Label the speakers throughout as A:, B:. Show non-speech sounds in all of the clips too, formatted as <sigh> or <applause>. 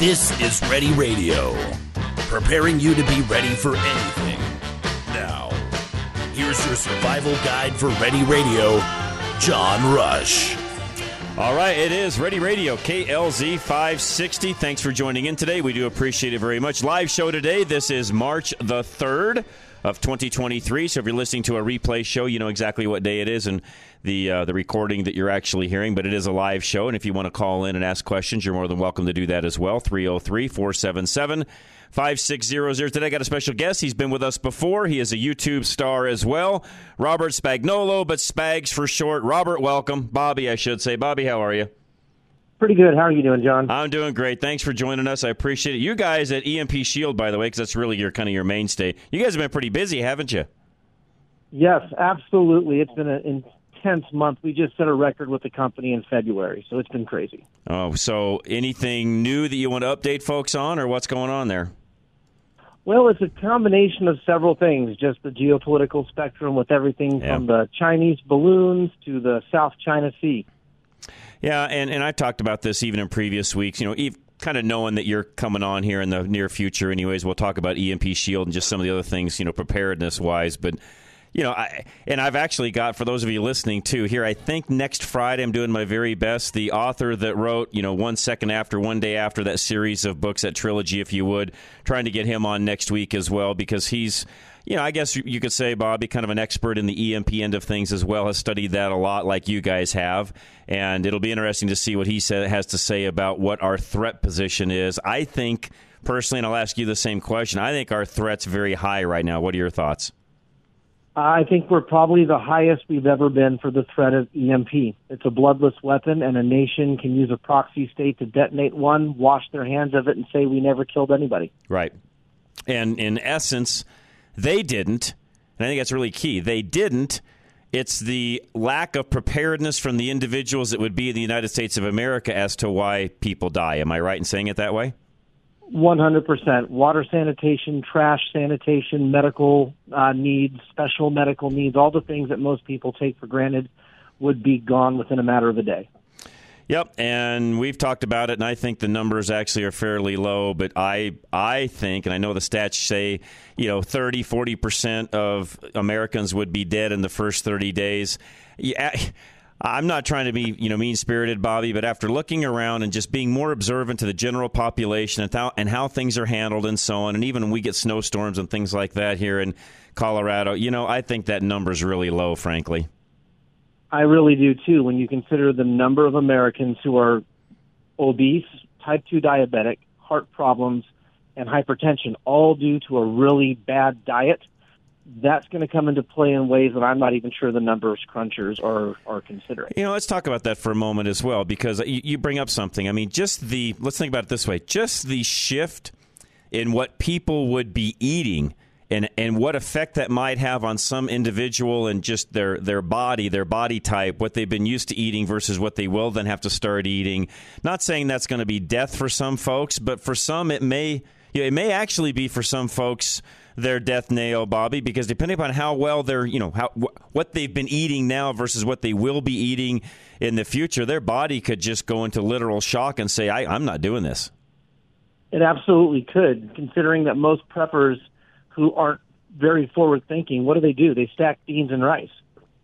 A: This is Ready Radio, preparing you to be ready for anything. Now, here's your survival guide for Ready Radio, John Rush.
B: All right, it is Ready Radio, KLZ 560. Thanks for joining in today. We do appreciate it very much. Live show today. This is March the 3rd of 2023. So if you're listening to a replay show, you know exactly what day it is and the uh, the recording that you're actually hearing. But it is a live show, and if you want to call in and ask questions, you're more than welcome to do that as well. 303 477 5600. Today I got a special guest. He's been with us before. He is a YouTube star as well. Robert Spagnolo, but Spags for short. Robert, welcome. Bobby, I should say. Bobby, how are you?
C: Pretty good. How are you doing, John?
B: I'm doing great. Thanks for joining us. I appreciate it. You guys at EMP Shield, by the way, because that's really your kind of your mainstay. You guys have been pretty busy, haven't you?
C: Yes, absolutely. It's been an intense month. We just set a record with the company in February, so it's been crazy.
B: Oh, so anything new that you want to update folks on, or what's going on there?
C: Well, it's a combination of several things. Just the geopolitical spectrum with everything
B: Yeah.
C: from the Chinese balloons to the South China Sea.
B: Yeah, and, and I talked about this even in previous weeks. You know, kind of knowing that you're coming on here in the near future, anyways. We'll talk about EMP Shield and just some of the other things, you know, preparedness wise. But you know, I, and I've actually got for those of you listening too here. I think next Friday I'm doing my very best. The author that wrote, you know, one second after, one day after that series of books, that trilogy, if you would, trying to get him on next week as well because he's you know, I guess you could say Bobby, kind of an expert in the EMP end of things as well, has studied that a lot, like you guys have, and it'll be interesting to see what he sa- has to say about what our threat position is. I think personally, and I'll ask you the same question. I think our threat's very high right now. What are your thoughts?
C: I think we're probably the highest we've ever been for the threat of EMP. It's a bloodless weapon, and a nation can use a proxy state to detonate one, wash their hands of it, and say we never killed anybody.
B: Right. And in essence, they didn't. And I think that's really key. They didn't. It's the lack of preparedness from the individuals that would be in the United States of America as to why people die. Am I right in saying it that way?
C: 100%. Water sanitation, trash sanitation, medical uh, needs, special medical needs, all the things that most people take for granted would be gone within a matter of a day.
B: Yep, and we've talked about it, and I think the numbers actually are fairly low. But I, I think, and I know the stats say, you know, 30, 40 percent of Americans would be dead in the first 30 days. Yeah, I'm not trying to be, you know, mean spirited, Bobby, but after looking around and just being more observant to the general population and how, and how things are handled and so on, and even when we get snowstorms and things like that here in Colorado, you know, I think that number's really low, frankly.
C: I really do too. When you consider the number of Americans who are obese, type 2 diabetic, heart problems, and hypertension, all due to a really bad diet, that's going to come into play in ways that I'm not even sure the numbers crunchers are, are considering.
B: You know, let's talk about that for a moment as well, because you, you bring up something. I mean, just the, let's think about it this way just the shift in what people would be eating and and what effect that might have on some individual and just their their body, their body type, what they've been used to eating versus what they will then have to start eating. Not saying that's going to be death for some folks, but for some it may you know, it may actually be for some folks their death nail, Bobby, because depending upon how well they're, you know, how wh- what they've been eating now versus what they will be eating in the future, their body could just go into literal shock and say, I, "I'm not doing this."
C: It absolutely could, considering that most preppers who aren't very forward thinking, what do they do? They stack beans and rice.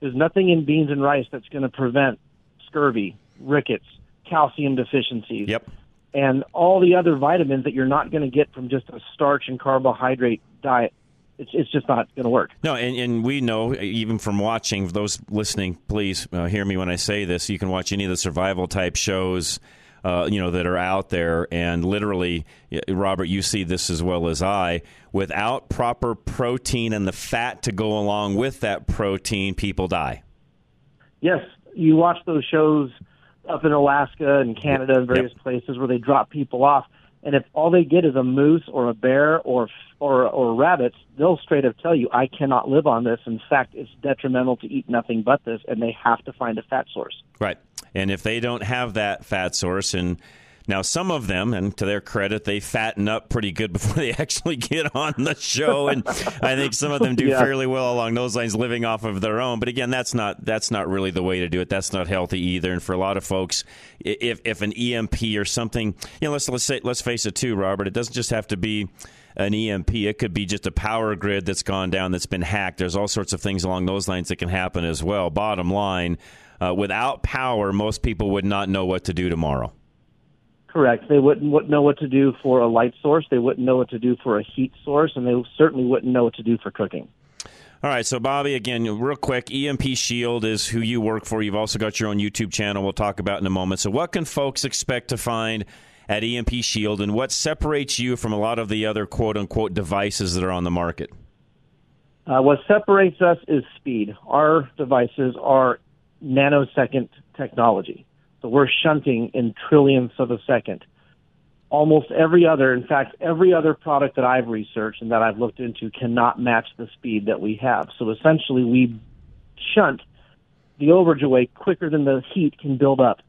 C: There's nothing in beans and rice that's going to prevent scurvy, rickets, calcium deficiencies,
B: Yep.
C: and all the other vitamins that you're not going to get from just a starch and carbohydrate diet. It's, it's just not going to work.
B: No, and, and we know even from watching those listening, please uh, hear me when I say this. You can watch any of the survival type shows, uh, you know, that are out there, and literally, Robert, you see this as well as I. Without proper protein and the fat to go along with that protein, people die.
C: Yes, you watch those shows up in Alaska and Canada and various
B: Yep.
C: places where they drop people off, and if all they get is a moose or a bear or or or rabbits, they'll straight up tell you, "I cannot live on this. In fact, it's detrimental to eat nothing but this," and they have to find a fat source.
B: Right. And if they don't have that fat source, and Now, some of them, and to their credit, they fatten up pretty good <laughs> before they actually get on the show, and I think some of them do <laughs> yeah. fairly well along those lines, living off of their own. But again, that's not that's not really the way to do it. That's not healthy either. And for a lot of folks, if if an EMP or something, you know, let's let's say let's face it too, Robert. It doesn't just have to be an EMP. It could be just a power grid that's gone down, that's been hacked. There's all sorts of things along those lines that can happen as well. Bottom line, uh, without power, most people would not know what to do tomorrow.
C: Correct. They wouldn't, wouldn't know what to do for a light source. They wouldn't know what to do for a heat source, and they certainly wouldn't know what to do for cooking.
B: All right, so Bobby, again, real quick, EMP Shield is who you work for. You've also got your own YouTube channel. We'll talk about in a moment. So, what can folks expect to find at EMP Shield, and what separates you from a lot of the other quote unquote devices that are on the market?
C: Uh, what separates us is speed. Our devices are nanosecond technology. So we're shunting in trillionths of a second. Almost every other, in fact, every other product that I've researched and that I've looked into cannot match the speed that we have. So essentially, we shunt the overage away quicker than the heat can build up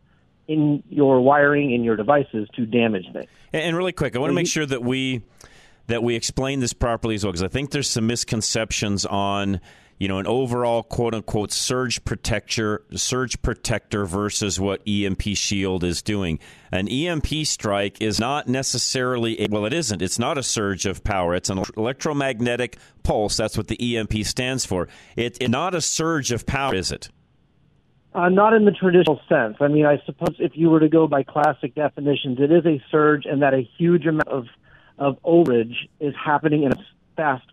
C: in your wiring in your devices to damage things.
B: And really quick, I want to make sure that we that we explain this properly as well because I think there's some misconceptions on you know an overall quote unquote surge protector surge protector versus what EMP shield is doing. An EMP strike is not necessarily a, well it isn't. It's not a surge of power. It's an electromagnetic pulse. That's what the EMP stands for. It's not a surge of power, is it?
C: Uh, not in the traditional sense. I mean, I suppose if you were to go by classic definitions, it is a surge, and that a huge amount of of overage is happening in a fast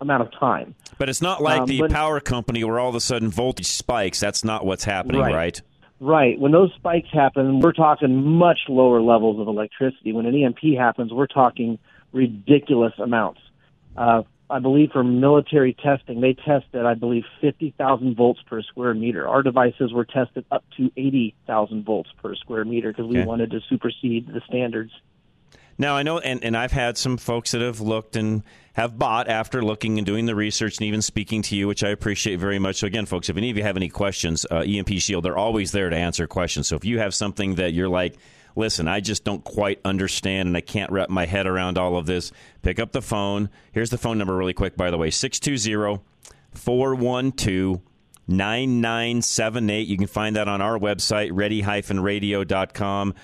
C: amount of time.
B: But it's not like um, the power company where all of a sudden voltage spikes. That's not what's happening, right?
C: Right. right. When those spikes happen, we're talking much lower levels of electricity. When an EMP happens, we're talking ridiculous amounts. Uh, I believe for military testing, they tested, I believe, 50,000 volts per square meter. Our devices were tested up to 80,000 volts per square meter because we okay. wanted to supersede the standards.
B: Now, I know, and, and I've had some folks that have looked and have bought after looking and doing the research and even speaking to you, which I appreciate very much. So, again, folks, if any of you have any questions, uh, EMP Shield, they're always there to answer questions. So, if you have something that you're like, listen, I just don't quite understand and I can't wrap my head around all of this, pick up the phone. Here's the phone number, really quick, by the way 620 412 9978. You can find that on our website, ready-radio.com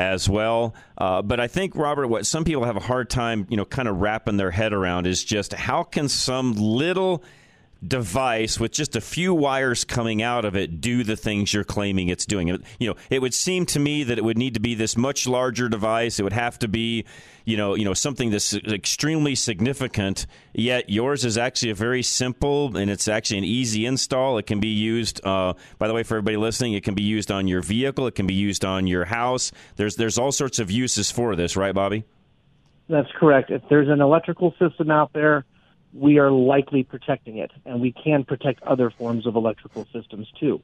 B: as well. Uh, but I think, Robert, what some people have a hard time, you know, kind of wrapping their head around is just how can some little – device with just a few wires coming out of it do the things you're claiming it's doing. You know, it would seem to me that it would need to be this much larger device. It would have to be, you know, you know something that's extremely significant. Yet yours is actually a very simple and it's actually an easy install. It can be used. Uh, by the way, for everybody listening, it can be used on your vehicle. It can be used on your house. There's there's all sorts of uses for this, right, Bobby?
C: That's correct. If there's an electrical system out there we are likely protecting it, and we can protect other forms of electrical systems too.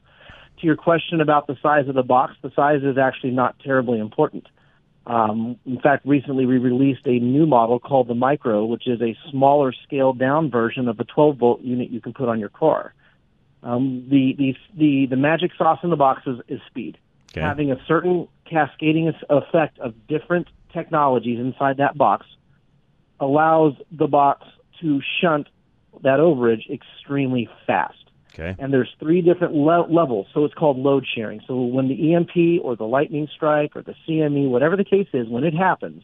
C: To your question about the size of the box, the size is actually not terribly important. Um, in fact, recently we released a new model called the Micro, which is a smaller scaled down version of the 12 volt unit you can put on your car. Um, the, the, the, the magic sauce in the box is, is speed. Okay. Having a certain cascading effect of different technologies inside that box allows the box to shunt that overage extremely fast.
B: Okay.
C: And there's three different le- levels, so it's called load sharing. So when the EMP or the lightning strike or the CME, whatever the case is, when it happens,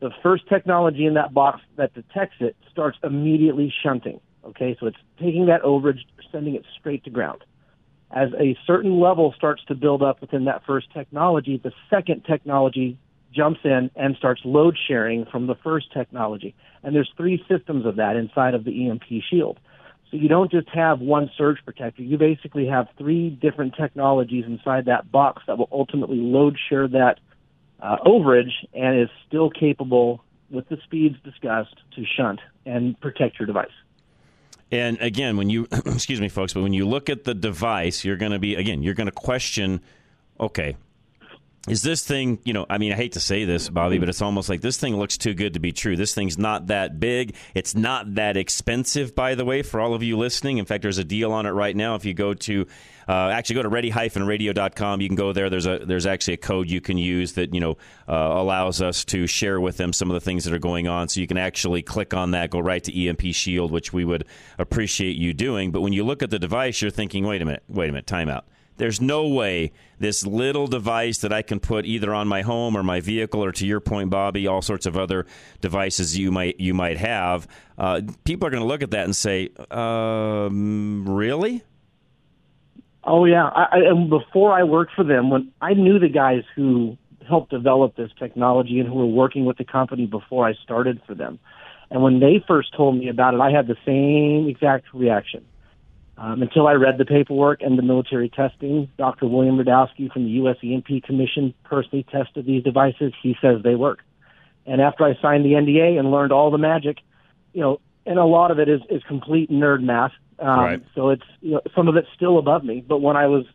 C: the first technology in that box that detects it starts immediately shunting. Okay, so it's taking that overage, sending it straight to ground. As a certain level starts to build up within that first technology, the second technology jumps in and starts load sharing from the first technology. And there's three systems of that inside of the EMP shield. So you don't just have one surge protector. You basically have three different technologies inside that box that will ultimately load share that uh, overage and is still capable with the speeds discussed to shunt and protect your device.
B: And again, when you <clears throat> excuse me, folks, but when you look at the device, you're going to be again, you're going to question. Okay, is this thing, you know, I mean, I hate to say this, Bobby, but it's almost like this thing looks too good to be true. This thing's not that big. It's not that expensive, by the way, for all of you listening. In fact, there's a deal on it right now. If you go to uh, actually go to ready-radio.com. You can go there. There's a there's actually a code you can use that you know uh, allows us to share with them some of the things that are going on. So you can actually click on that, go right to EMP Shield, which we would appreciate you doing. But when you look at the device, you're thinking, wait a minute, wait a minute, timeout. There's no way this little device that I can put either on my home or my vehicle, or to your point, Bobby, all sorts of other devices you might you might have. Uh, people are going to look at that and say, um, "Really?"
C: Oh yeah, I, and before I worked for them, when I knew the guys who helped develop this technology and who were working with the company before I started for them, and when they first told me about it, I had the same exact reaction. Um, until I read the paperwork and the military testing, Dr. William Radasky from the U.S. EMP Commission personally tested these devices. He says they work. And after I signed the NDA and learned all the magic, you know, and a lot of it is, is complete nerd math. Um,
B: Right.
C: So it's you know, some of it's still above me. But when I was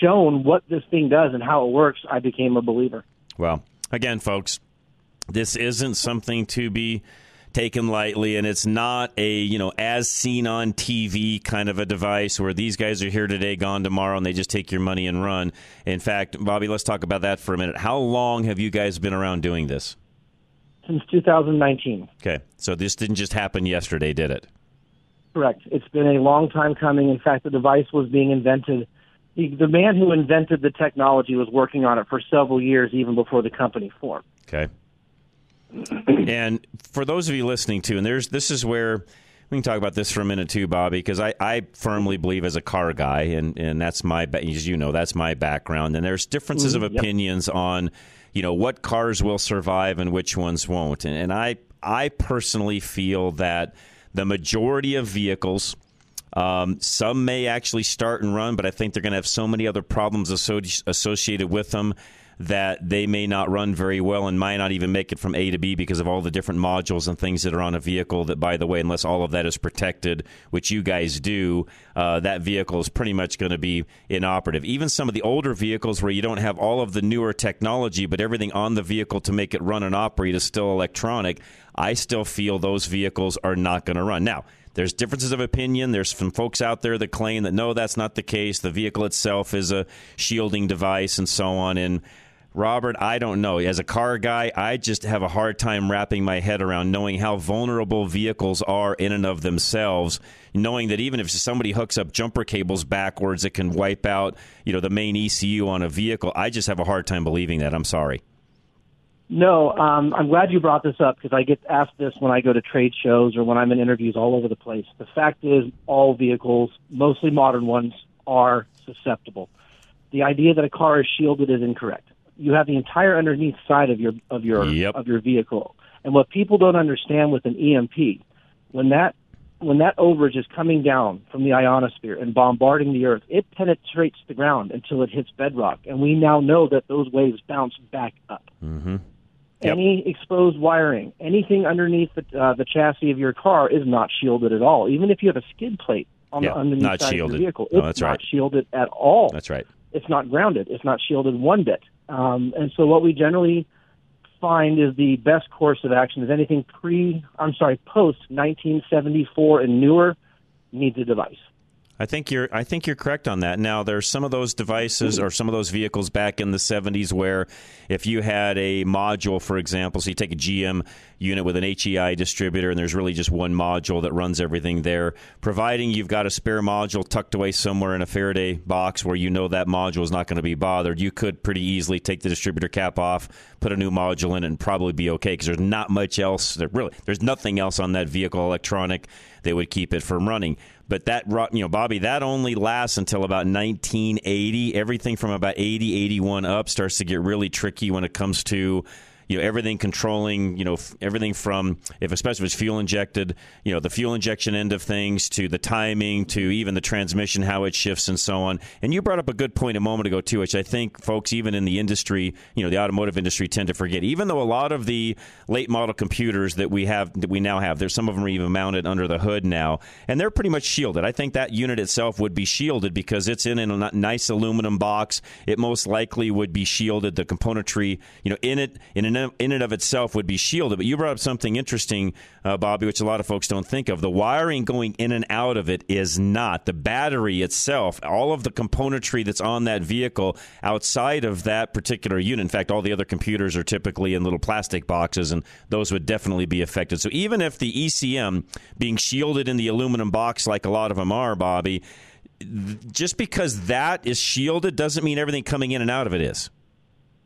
C: shown what this thing does and how it works, I became a believer.
B: Well, again, folks, this isn't something to be taken lightly and it's not a you know as seen on TV kind of a device where these guys are here today gone tomorrow and they just take your money and run in fact Bobby let's talk about that for a minute how long have you guys been around doing this
C: Since 2019.
B: okay so this didn't just happen yesterday did it
C: Correct. It's been a long time coming. In fact, the device was being invented. The, the man who invented the technology was working on it for several years, even before the company formed.
B: Okay. And for those of you listening to, and there's this is where we can talk about this for a minute too, Bobby, because I, I firmly believe as a car guy, and, and that's my as you know that's my background, and there's differences of
C: Mhm, yep.
B: opinions on you know what cars will survive and which ones won't, and, and I I personally feel that the majority of vehicles. Um, some may actually start and run, but I think they're going to have so many other problems asso- associated with them that they may not run very well and might not even make it from A to B because of all the different modules and things that are on a vehicle. That, by the way, unless all of that is protected, which you guys do, uh, that vehicle is pretty much going to be inoperative. Even some of the older vehicles where you don't have all of the newer technology, but everything on the vehicle to make it run and operate is still electronic, I still feel those vehicles are not going to run. Now, there's differences of opinion. There's some folks out there that claim that no, that's not the case. The vehicle itself is a shielding device and so on. And Robert, I don't know. As a car guy, I just have a hard time wrapping my head around knowing how vulnerable vehicles are in and of themselves. Knowing that even if somebody hooks up jumper cables backwards, it can wipe out, you know, the main ECU on a vehicle. I just have a hard time believing that. I'm sorry.
C: No, um, I'm glad you brought this up because I get asked this when I go to trade shows or when I'm in interviews all over the place. The fact is, all vehicles, mostly modern ones, are susceptible. The idea that a car is shielded is incorrect. You have the entire underneath side of your of your
B: Yep.
C: of your vehicle, and what people don't understand with an EMP, when that when that overage is coming down from the ionosphere and bombarding the earth, it penetrates the ground until it hits bedrock, and we now know that those waves bounce back up
B: Mm-hmm. Yep.
C: any exposed wiring, anything underneath the, uh, the chassis of your car is not shielded at all. Even if you have a skid plate on
B: Yeah,
C: the underneath
B: not
C: side of
B: shielded.
C: your vehicle,
B: No,
C: it's
B: that's
C: not
B: right.
C: shielded at all.
B: That's right.
C: It's not grounded. It's not shielded one bit. Um, and so what we generally find is the best course of action is anything pre, I'm sorry, post 1974 and newer needs a device.
B: I think you're. I think you're correct on that. Now, there's some of those devices or some of those vehicles back in the 70s where, if you had a module, for example, so you take a GM unit with an HEI distributor, and there's really just one module that runs everything there. Providing you've got a spare module tucked away somewhere in a Faraday box where you know that module is not going to be bothered, you could pretty easily take the distributor cap off, put a new module in, and probably be okay because there's not much else. There really, there's nothing else on that vehicle electronic that would keep it from running. But that, you know, Bobby, that only lasts until about 1980. Everything from about 80, 81 up starts to get really tricky when it comes to you know everything controlling you know f- everything from if especially if it's fuel injected you know the fuel injection end of things to the timing to even the transmission how it shifts and so on. And you brought up a good point a moment ago too which i think folks even in the industry you know the automotive industry tend to forget. Even though a lot of the late model computers that we have that we now have there's some of them are even mounted under the hood now and they're pretty much shielded. I think that unit itself would be shielded because it's in a nice aluminum box. It most likely would be shielded the componentry you know in it in an in, and of itself would be shielded. But you brought up something interesting, uh, Bobby, which a lot of folks don't think of. The wiring going in and out of it is not. The battery itself, all of the componentry that's on that vehicle outside of that particular unit. In fact, all the other computers are typically in little plastic boxes, and those would definitely be affected. So even if the ECM being shielded in the aluminum box, like a lot of them are, Bobby, just because that is shielded doesn't mean everything coming in and out of it is.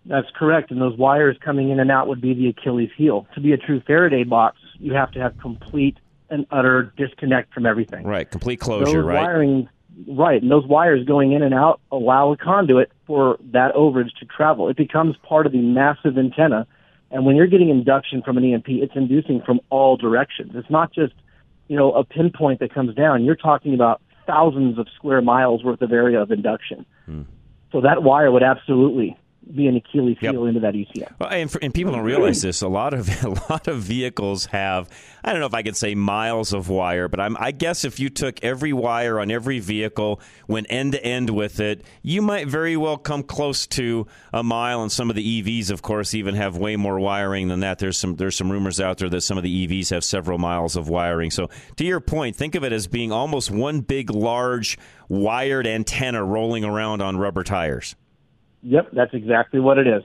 C: That's correct. And those wires coming in and out would be the Achilles heel. To be a true Faraday box, you have to have complete and utter disconnect from everything.
B: Right, complete closure,
C: those
B: right?
C: Wiring, right, and those wires going in and out allow a conduit for that overage to travel. It becomes part of the massive antenna. And when you're getting induction from an EMP, it's inducing from all directions. It's not just, you know, a pinpoint that comes down. You're talking about thousands of square miles worth of area of induction. Hmm. So that wire would absolutely be an Achilles heel yep. into that ECM.
B: Well, and, for, and people don't realize this. A lot of <laughs> a lot of vehicles have I don't know if I could say miles of wire, but I'm, I guess if you took every wire on every vehicle, went end to end with it, you might very well come close to a mile. And some of the EVs, of course, even have way more wiring than that. There's some there's some rumors out there that some of the EVs have several miles of wiring. So to your point, think of it as being almost one big large wired antenna rolling around on rubber tires.
C: Yep, that's exactly what it is.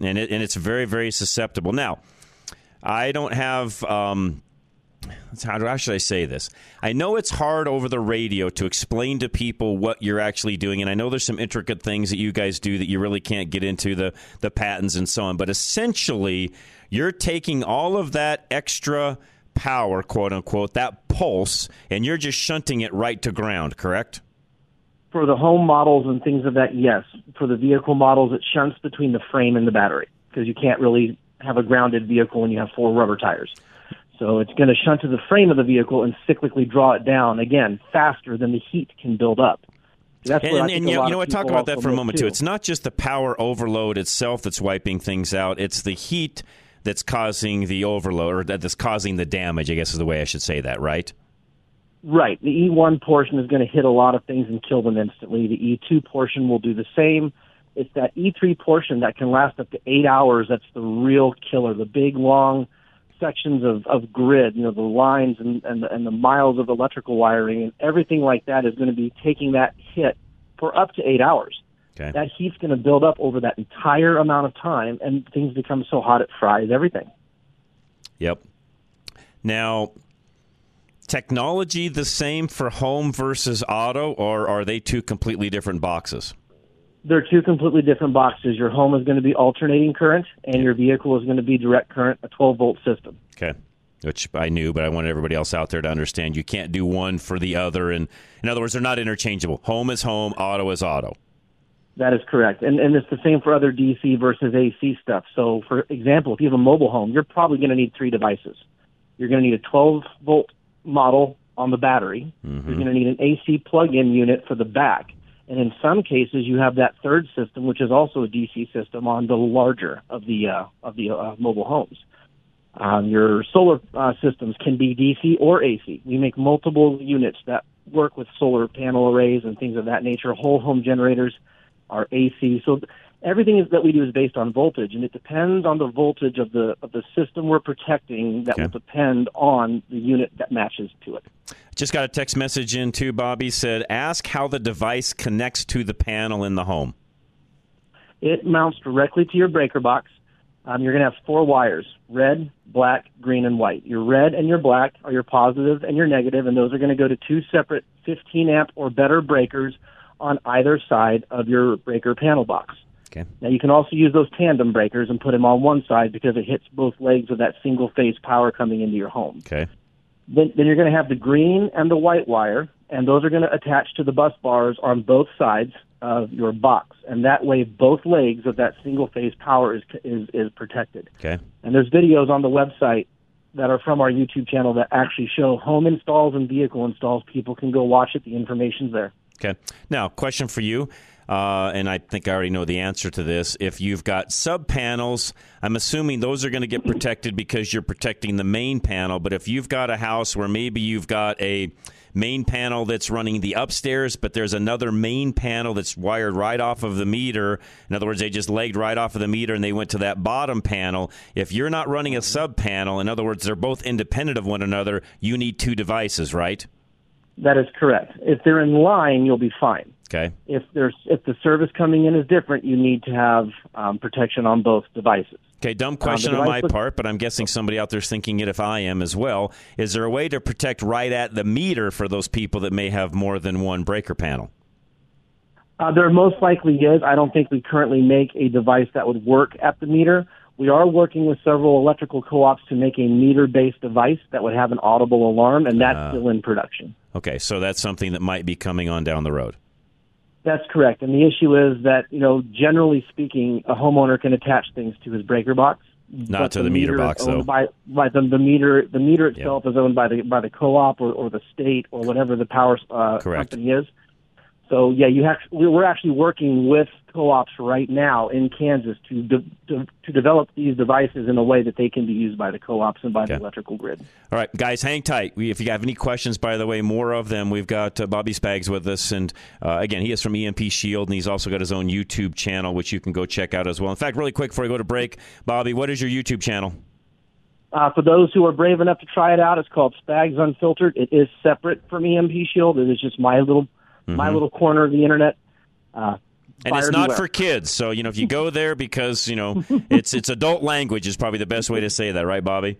B: And, it, and it's very, very susceptible. Now, I don't have. Um, how, should I say this? I know it's hard over the radio to explain to people what you're actually doing, and I know there's some intricate things that you guys do that you really can't get into the the patents and so on. But essentially, you're taking all of that extra power, quote unquote, that pulse, and you're just shunting it right to ground. Correct?
C: For the home models and things of that, yes. For the vehicle models, it shunts between the frame and the battery because you can't really have a grounded vehicle when you have four rubber tires. So it's going to shunt to the frame of the vehicle and cyclically draw it down again faster than the heat can build up.
B: That's and, and, you know what? Talk about that for a moment too. too. It's not just the power overload itself that's wiping things out; it's the heat that's causing the overload, or that's causing the damage. I guess is the way I should say that, right?
C: Right. The E1 portion is going to hit a lot of things and kill them instantly. The E2 portion will do the same. It's that E3 portion that can last up to eight hours that's the real killer. The big, long sections of, of grid, you know, the lines and, and, the, and the miles of electrical wiring and everything like that is going to be taking that hit for up to eight hours. Okay. That heat's going to build up over that entire amount of time, and things become so hot it fries everything.
B: Yep. Now, technology the same for home versus auto, or are they two completely different boxes?
C: They're two completely different boxes. Your home is going to be alternating current, and your vehicle is going to be direct current, a 12 volt system.
B: Okay. Which I knew, but I wanted everybody else out there to understand. You can't do one for the other. And in other words, they're not interchangeable. Home is home, auto is auto.
C: That is correct. And, and it's the same for other DC versus AC stuff. So, for example, if you have a mobile home, you're probably going to need three devices. You're going to need a 12 volt model on the battery. Mm-hmm. You're going to need an AC plug-in unit for the back. And in some cases, you have that third system, which is also a DC system, on the larger of the uh, of the uh, mobile homes. Um, your solar uh, systems can be DC or AC. We make multiple units that work with solar panel arrays and things of that nature. Whole home generators are AC. So everything is, that we do is based on voltage, and it depends on the voltage of the of the system we're protecting. That okay. will depend on the unit that matches to it.
B: Just got a text message in too. Bobby said, "Ask how the device connects to the panel in the home."
C: It mounts directly to your breaker box. Um, you're going to have four wires: red, black, green, and white. Your red and your black are your positive and your negative, and those are going to go to two separate 15 amp or better breakers on either side of your breaker panel box.
B: Okay.
C: Now you can also use those tandem breakers and put them on one side because it hits both legs of that single phase power coming into your home.
B: Okay.
C: Then, then you're going to have the green and the white wire, and those are going to attach to the bus bars on both sides of your box, and that way both legs of that single phase power is is is protected.
B: Okay.
C: And there's videos on the website that are from our YouTube channel that actually show home installs and vehicle installs. People can go watch it. The information's there.
B: Okay. Now, question for you. Uh, and I think I already know the answer to this. If you've got sub panels, I'm assuming those are going to get protected because you're protecting the main panel. But if you've got a house where maybe you've got a main panel that's running the upstairs, but there's another main panel that's wired right off of the meter. In other words, they just legged right off of the meter and they went to that bottom panel. If you're not running a sub panel, in other words, they're both independent of one another, you need two devices, right?
C: That is correct. If they're in line, you'll be fine.
B: Okay.
C: If there's if the service coming in is different, you need to have um, protection on both devices.
B: Okay, dumb question on my part, but I'm guessing somebody out there's thinking it if I am as well. Is there a way to protect right at the meter for those people that may have more than one breaker panel?
C: Uh, there most likely is. I don't think we currently make a device that would work at the meter. We are working with several electrical co-ops to make a meter-based device that would have an audible alarm, and that's uh, still in production.
B: Okay, so that's something that might be coming on down the road.
C: That's correct. And the issue is that, you know, generally speaking, a homeowner can attach things to his breaker box.
B: Not to the, the meter, meter box, though.
C: By, by the, the meter, the meter itself yep. is owned by the by the co-op or, or the state or whatever the power uh, company is. So yeah, you have we're actually working with co-ops right now in Kansas to de- to, to develop these devices in a way that they can be used by the co-ops and by okay. the electrical grid.
B: All right, guys, hang tight. We, if you have any questions, by the way, more of them. We've got uh, Bobby Spags with us, and uh, again, he is from EMP Shield, and he's also got his own YouTube channel, which you can go check out as well. In fact, really quick before I go to break, Bobby, what is your YouTube channel?
C: Uh, for those who are brave enough to try it out, it's called Spags Unfiltered. It is separate from EMP Shield. It is just my little mm-hmm. my little corner of the internet. Uh,
B: and it's not for kids, so you know if you go there because you know <laughs> it's it's adult language is probably the best way to say that, right, Bobby?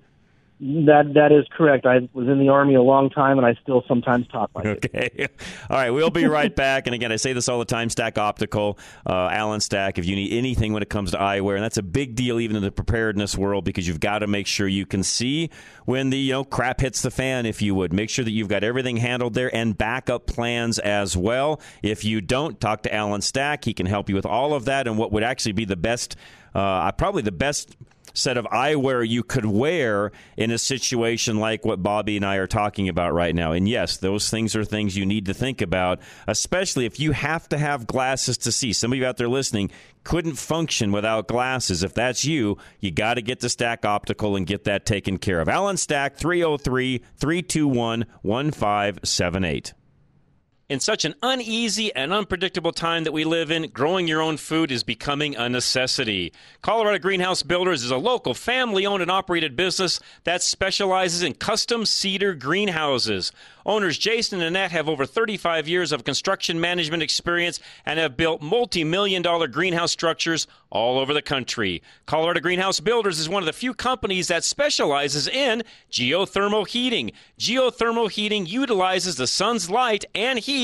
C: That that is correct. I was in the army a long time, and I still sometimes talk like
B: okay. it. Okay, <laughs> all right. We'll be right back. And again, I say this all the time: Stack Optical, uh, Allen Stack. If you need anything when it comes to eyewear, and that's a big deal even in the preparedness world because you've got to make sure you can see when the you know crap hits the fan. If you would make sure that you've got everything handled there and backup plans as well. If you don't, talk to Allen Stack. He can help you with all of that and what would actually be the best, uh, probably the best set of eyewear you could wear in a situation like what Bobby and I are talking about right now. And yes, those things are things you need to think about, especially if you have to have glasses to see. Some of you out there listening couldn't function without glasses. If that's you, you got to get to Stack Optical and get that taken care of. Alan Stack 303 321 1578. In such an uneasy and unpredictable time that we live in, growing your own food is becoming a necessity. Colorado Greenhouse Builders is a local family owned and operated business that specializes in custom cedar greenhouses. Owners Jason and Annette have over 35 years of construction management experience and have built multi million dollar greenhouse structures all over the country. Colorado Greenhouse Builders is one of the few companies that specializes in geothermal heating. Geothermal heating utilizes the sun's light and heat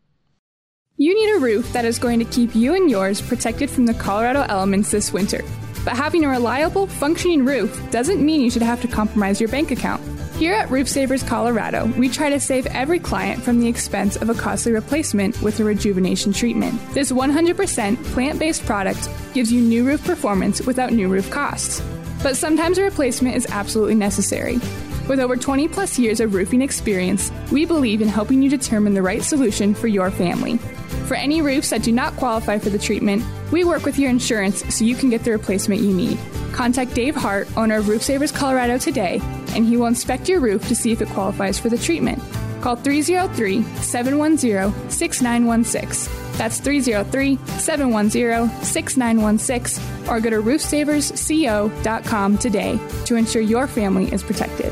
D: You need a roof that is going to keep you and yours protected from the Colorado elements this winter. But having a reliable, functioning roof doesn't mean you should have to compromise your bank account. Here at Roof Savers Colorado, we try to save every client from the expense of a costly replacement with a rejuvenation treatment. This 100% plant based product gives you new roof performance without new roof costs. But sometimes a replacement is absolutely necessary. With over 20 plus years of roofing experience, we believe in helping you determine the right solution for your family. For any roofs that do not qualify for the treatment, we work with your insurance so you can get the replacement you need. Contact Dave Hart, owner of Roof Savers Colorado today, and he will inspect your roof to see if it qualifies for the treatment. Call 303 710 6916. That's 303 710 6916 or go to roofsaversco.com today to ensure your family is protected.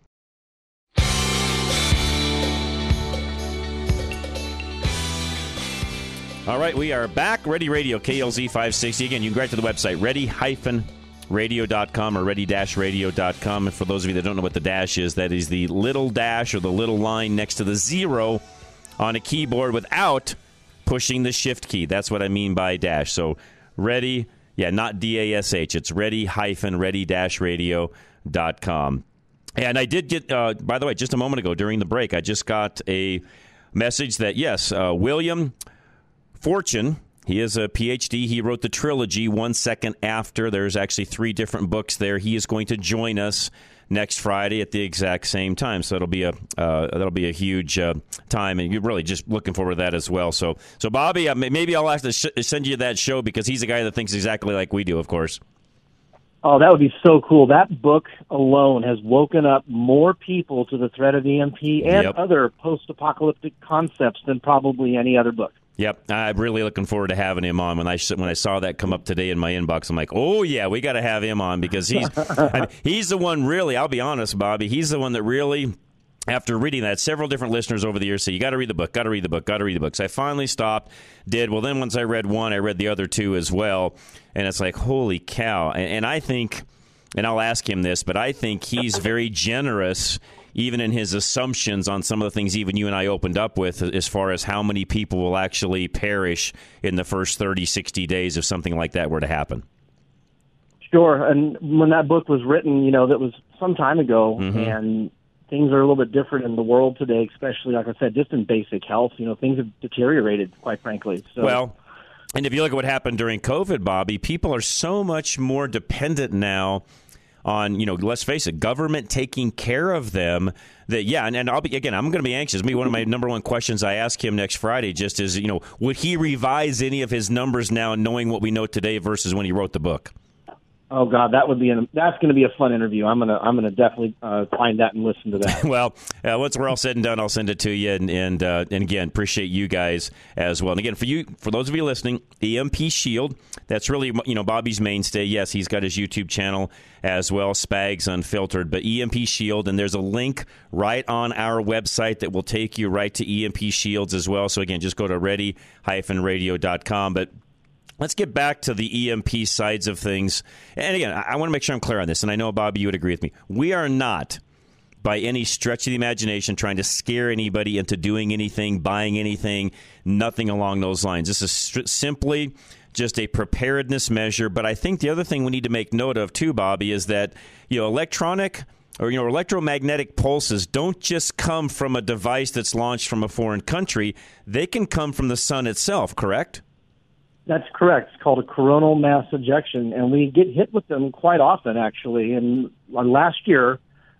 B: All right, we are back. Ready Radio, KLZ 560. Again, you can go right to the website, ready-radio.com or ready-radio.com. And for those of you that don't know what the dash is, that is the little dash or the little line next to the zero on a keyboard without pushing the shift key. That's what I mean by dash. So ready, yeah, not D-A-S-H. It's ready-ready-radio.com. And I did get, uh, by the way, just a moment ago during the break, I just got a message that, yes, uh, William Forstchen. He is a PhD. He wrote the trilogy one second after. There's actually three different books there. He is going to join us next Friday at the exact same time. So it'll be a uh, that'll be a huge uh, time, and you're really just looking forward to that as well. So so Bobby, uh, maybe I'll have to sh- send you that show because he's a guy that thinks exactly like we do, of course.
C: Oh, that would be so cool. That book alone has woken up more people to the threat of EMP and
B: Yep.
C: other post-apocalyptic concepts than probably any other book.
B: Yep, I'm really looking forward to having him on. When I when I saw that come up today in my inbox, I'm like, oh yeah, we got to have him on because he's I mean, <laughs> he's the one. Really, I'll be honest, Bobby. He's the one that really. After reading that, several different listeners over the years say, You got to read the book, got to read the book, got to read the book. So I finally stopped, did. Well, then once I read one, I read the other two as well. And it's like, Holy cow. And, and I think, and I'll ask him this, but I think he's very generous even in his assumptions on some of the things even you and I opened up with as far as how many people will actually perish in the first 30, 60 days if something like that were to happen.
C: Sure. And when that book was written, you know, that was some time ago,
B: Mm-hmm.
C: and things are a little bit different in the world today, especially, like I said, just in basic health. You know, things have deteriorated, quite frankly. So,
B: Well, and if you look at what happened during COVID, Bobby, people are so much more dependent now on, you know, let's face it, government taking care of them that, yeah, and, and I'll be, again, I'm going to be anxious. me one of my number one questions I ask him next Friday just is, you know, would he revise any of his numbers now knowing what we know today versus when he wrote the book?
C: Oh God, that would be an, that's going to be a fun interview. I'm gonna I'm gonna definitely uh, find that and listen to that. <laughs>
B: well, uh, once we're all said and done, I'll send it to you. And and, uh, and again, appreciate you guys as well. And again, for you, for those of you listening, EMP Shield. That's really you know Bobby's mainstay. Yes, he's got his YouTube channel as well, Spags Unfiltered. But EMP Shield, and there's a link right on our website that will take you right to EMP Shields as well. So again, just go to ready-radio.com. But Let's get back to the EMP sides of things. And again, I, want to make sure I'm clear on this, and I know, Bobby, you would agree with me. We are not, by any stretch of the imagination, trying to scare anybody into doing anything, buying anything, nothing along those lines. This is stri- simply just a preparedness measure. But I think the other thing we need to make note of, too, Bobby, is that, you know, electronic or you know electromagnetic pulses don't just come from a device that's launched from a foreign country they can come from the sun itself correct
C: That's correct. It's called a coronal mass ejection, and we get hit with them quite often, actually. And uh, last year,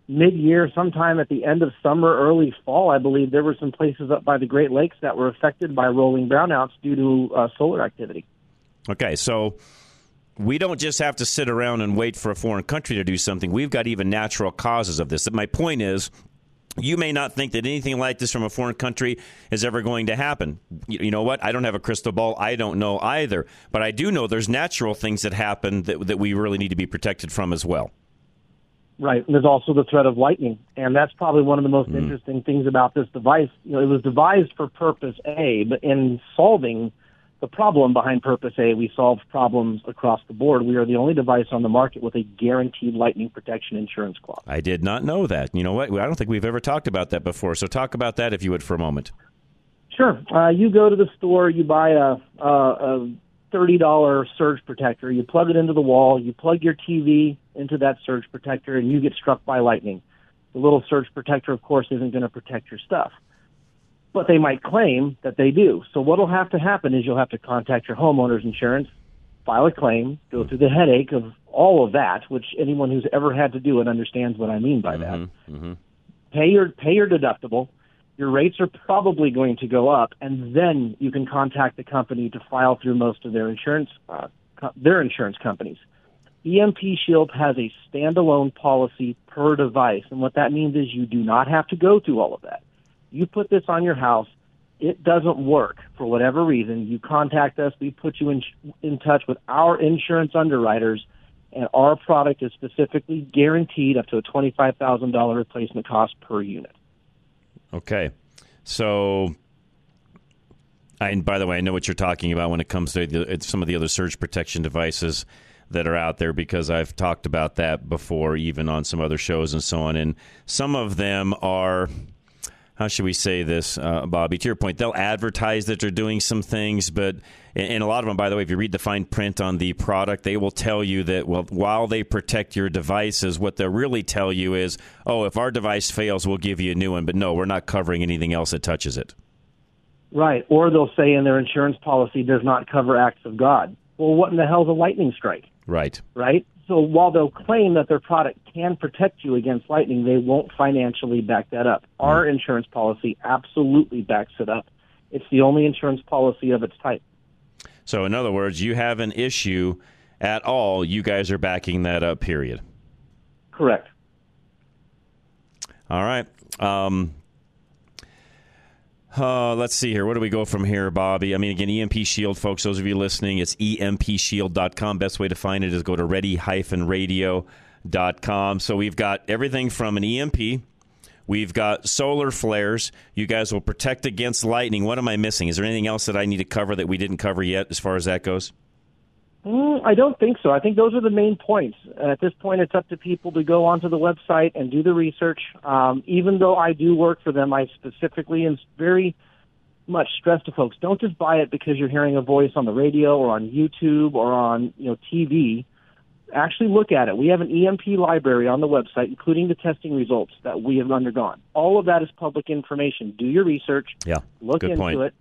C: mid-year, sometime at the end of summer, early fall, I believe there were some places up by the Great Lakes that were affected by rolling brownouts due to uh, solar activity.
B: Okay, so we don't just have to sit around and wait for a foreign country to do something. We've got even natural causes of this. My point is, you may not think that anything like this from a foreign country is ever going to happen. You, know what? I don't have a crystal ball. I don't know either. But I do know there's natural things that happen that, that we really need to be protected from as well.
C: Right. And there's also the threat of lightning. And that's probably one of the most mm-hmm. interesting things about this device. You know, it was devised for purpose A, but in solving the problem behind purpose A, we solve problems across the board. We are the only device on the market with a guaranteed lightning protection insurance clause.
B: I did not know that. You know what? I don't think we've ever talked about that before. So talk about that if you would for a moment.
C: Sure. Uh, you go to the store, you buy a, a, a $30 surge protector, you plug it into the wall, you plug your TV into that surge protector, and you get struck by lightning. The little surge protector, of course, isn't going to protect your stuff. But they might claim that they do. So what'll have to happen is you'll have to contact your homeowner's insurance, file a claim, go mm-hmm. through the headache of all of that, which anyone who's ever had to do it understands what I mean by that. Mm-hmm. Mm-hmm. Pay your pay your deductible, your rates are probably going to go up, and then you can contact the company to file through most of their insurance uh, co- their insurance companies. EMP Shield has a standalone policy per device, and what that means is you do not have to go through all of that. You put this on your house, it doesn't work for whatever reason. You contact us, we put you in in touch with our insurance underwriters, and our product is specifically guaranteed up to a twenty five thousand dollar replacement cost per unit.
B: Okay. So, and by the way, I know what you're talking about when it comes to the, some of the other surge protection devices that are out there because I've talked about that before, even on some other shows and so on. And some of them are how should we say this, uh, Bobby? To your point, they'll advertise that they're doing some things, but and a lot of them, by the way, if you read the fine print on the product, they will tell you that well, while they protect your devices, what they'll really tell you is, oh, if our device fails, we'll give you a new one. But no, we're not covering anything else that touches it.
C: Right, or they'll say in their insurance policy does not cover acts of God. Well, what in the hell is a lightning strike?
B: Right.
C: Right. So while they'll claim that their product can protect you against lightning, they won't financially back that up. Our insurance policy absolutely backs it up. It's the only insurance policy of its type.
B: So, in other words, you have an issue at all, you guys are backing that up, period.
C: Correct.
B: All right. Um, uh, let's see here. Where do we go from here, Bobby? I mean, again, EMP Shield, folks, those of you listening, it's empshield.com. Best way to find it is go to ready-radio.com. So we've got everything from an EMP. We've got solar flares. You guys will protect against lightning. What am I missing? Is there anything else that I need to cover that we didn't cover yet as far as that goes?
C: Mm, I don't think so. I think those are the main points. At this point, it's up to people to go onto the website and do the research. Um, even though I do work for them, I specifically and very much stress to folks: don't just buy it because you're hearing a voice on the radio or on YouTube or on you know TV. Actually, look at it. We have an EMP library on the website, including the testing results that we have undergone. All of that is public information. Do your research.
B: Yeah,
C: look into
B: point.
C: it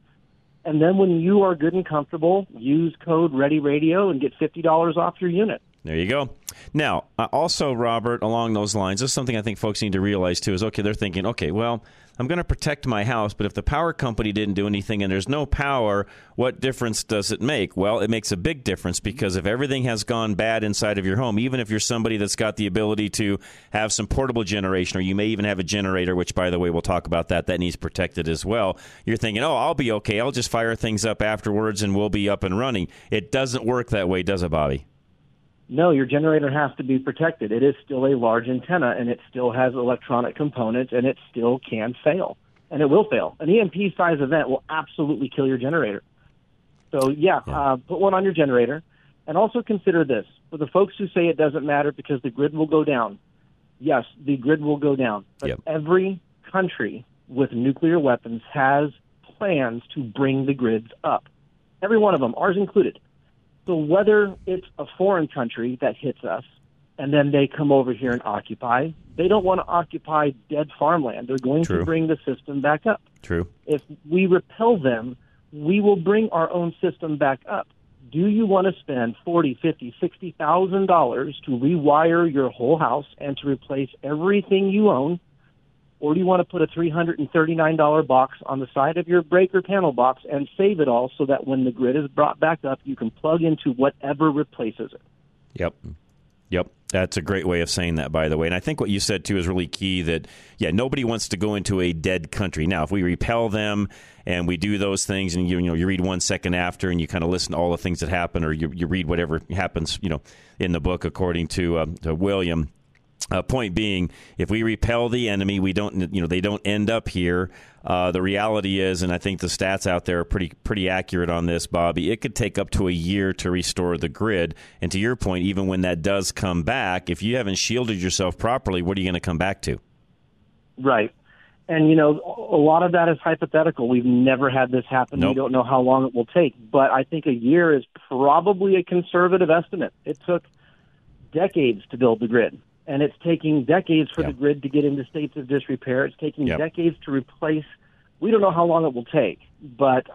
C: and then when you are good and comfortable, use code Ready Radio and get fifty dollars off your unit.
B: There you go. Now, uh, also, Robert, along those lines, this is something I think folks need to realize too is okay, they're thinking, okay, well, I'm going to protect my house, but if the power company didn't do anything and there's no power, what difference does it make? Well, it makes a big difference because if everything has gone bad inside of your home, even if you're somebody that's got the ability to have some portable generation, or you may even have a generator, which, by the way, we'll talk about that, that needs protected as well, you're thinking, oh, I'll be okay. I'll just fire things up afterwards and we'll be up and running. It doesn't work that way, does it, Bobby?
C: No, your generator has to be protected. It is still a large antenna and it still has electronic components and it still can fail. And it will fail. An EMP size event will absolutely kill your generator. So, yeah, uh, put one on your generator. And also consider this for the folks who say it doesn't matter because the grid will go down. Yes, the grid will go down. But
B: Yep.
C: every country with nuclear weapons has plans to bring the grids up. Every one of them, ours included. So whether it's a foreign country that hits us and then they come over here and occupy, they don't want to occupy dead farmland. They're going
B: True.
C: to bring the system back up.
B: True.
C: If we repel them, we will bring our own system back up. Do you want to spend forty, fifty, sixty thousand dollars to rewire your whole house and to replace everything you own? Or do you want to put a $339 box on the side of your breaker panel box and save it all so that when the grid is brought back up, you can plug into whatever replaces it?
B: Yep. Yep. That's a great way of saying that, by the way. And I think what you said, too, is really key that, yeah, nobody wants to go into a dead country. Now, if we repel them and we do those things and you, you know, you read one second after and you kind of listen to all the things that happen or you, you read whatever happens, you know, in the book, according to, um, to William, uh, point being, if we repel the enemy, we don't, you know, they don't end up here. Uh, the reality is, and I think the stats out there are pretty pretty accurate on this, Bobby. It could take up to a year to restore the grid. And to your point, even when that does come back, if you haven't shielded yourself properly, what are you going to come back to?
C: Right. And, you know, a lot of that is hypothetical. We've never had this happen.
B: Nope.
C: We don't know how long it will take. But I think a year is probably a conservative estimate. It took decades to build the grid. And it's taking decades for
B: Yeah.
C: the grid to get into states of disrepair. It's taking
B: Yep.
C: decades to replace. We don't know how long it will take. But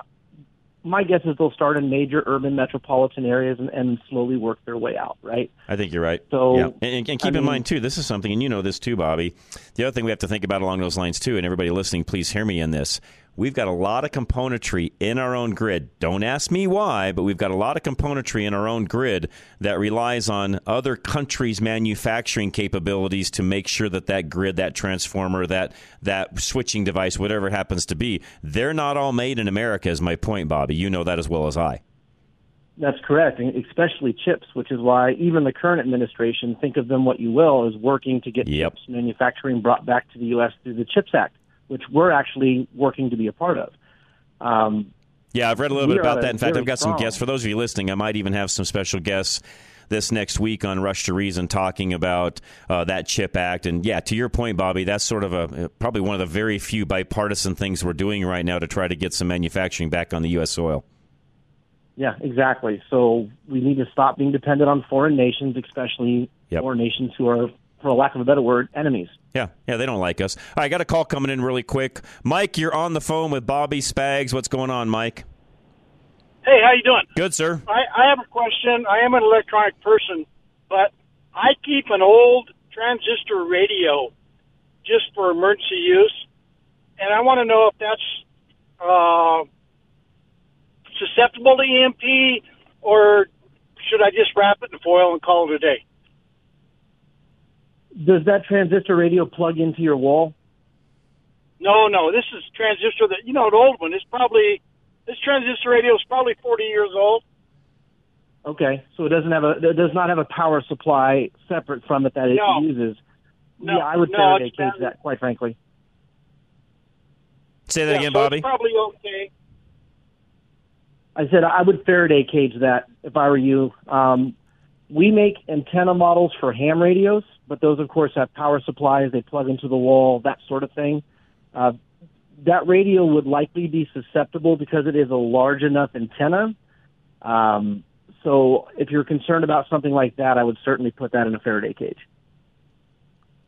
C: my guess is they'll start in major urban metropolitan areas and, and slowly work their way out. Right.
B: I think you're right.
C: So,
B: yeah. and, and keep
C: I
B: in
C: mean-
B: mind too, this is something, and you know this too, Bobby. The other thing we have to think about along those lines too, and everybody listening, please hear me in this. We've got a lot of componentry in our own grid. Don't ask me why, but we've got a lot of componentry in our own grid that relies on other countries' manufacturing capabilities to make sure that that grid, that transformer, that that switching device, whatever it happens to be, they're not all made in America. Is my point, Bobby? You know that as well as I.
C: That's correct, and especially chips, which is why even the current administration, think of them what you will, is working to get
B: Yep.
C: chips manufacturing brought back to the U.S. through the CHIPS Act, which we're actually working to be a part of. Um,
B: Yeah, I've read a little bit about that. In fact, I've got some guests. For those of you listening, I might even have some special guests this next week on Rush to Reason talking about uh, that CHIP Act. And yeah, to your point, Bobby, that's sort of a probably one of the very few bipartisan things we're doing right now to try to get some manufacturing back on the U.S. soil.
C: yeah, exactly. So we need to stop being dependent on foreign nations, especially
B: Yep.
C: foreign nations who are, for lack of a better word, enemies.
B: Yeah, yeah, they don't like us. All right, I got a call coming in really quick. Mike, you're on the phone with Bobby Spags. What's going on, Mike?
E: Hey, how you doing?
B: Good, sir.
E: I, I have a question. I am an electronic person, but I keep an old transistor radio just for emergency use, and I want to know if that's uh, susceptible to EMP, or should I just wrap it in foil and call it a day?
C: Does that transistor radio plug into your wall?
E: No, no, this is transistor that you know, an old one. It's probably this transistor radio is probably forty years old.
C: Okay, so it doesn't have a it does not have a power supply separate from it that it
E: No.
C: uses.
E: No,
C: yeah, I would
E: no,
C: Faraday cage
E: battery.
C: that, quite frankly.
B: Say that
E: Yeah,
B: again,
E: so
B: Bobby.
E: It's probably okay.
C: I said I would Faraday cage that if I were you. Um, we make antenna models for ham radios, but those, of course, have power supplies. They plug into the wall, that sort of thing. Uh, that radio would likely be susceptible because it is a large enough antenna. Um, so, if you're concerned about something like that, I would certainly put that in a Faraday cage.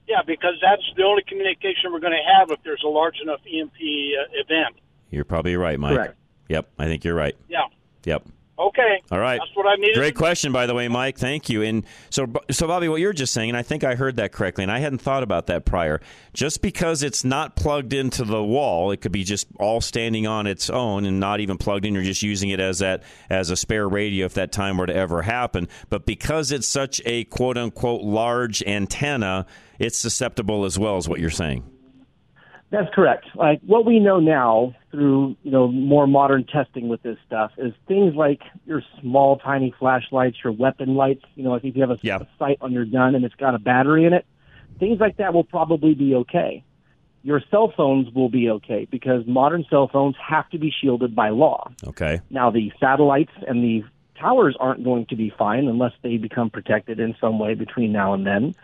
E: Yeah, because that's the only communication we're going to have if there's a large enough EMP uh, event.
B: You're probably right, Mike.
C: Correct.
B: Yep, I think you're right.
E: Yeah.
B: Yep.
E: Okay.
B: All right.
E: That's what I needed.
B: Great question, by the way, Mike. Thank you. And so, so Bobby, what you're just saying, and I think I heard that correctly, and I hadn't thought about that prior. Just because it's not plugged into the wall, it could be just all standing on its own and not even plugged in. You're just using it as that as a spare radio if that time were to ever happen. But because it's such a quote unquote large antenna, it's susceptible as well, as what you're saying.
C: That's correct. Like what we know now through you know more modern testing with this stuff is things like your small tiny flashlights, your weapon lights. You know, like if you have a,
B: Yeah.
C: a sight on your gun and it's got a battery in it, things like that will probably be okay. Your cell phones will be okay because modern cell phones have to be shielded by law.
B: Okay.
C: Now the satellites and the towers aren't going to be fine unless they become protected in some way between now and then.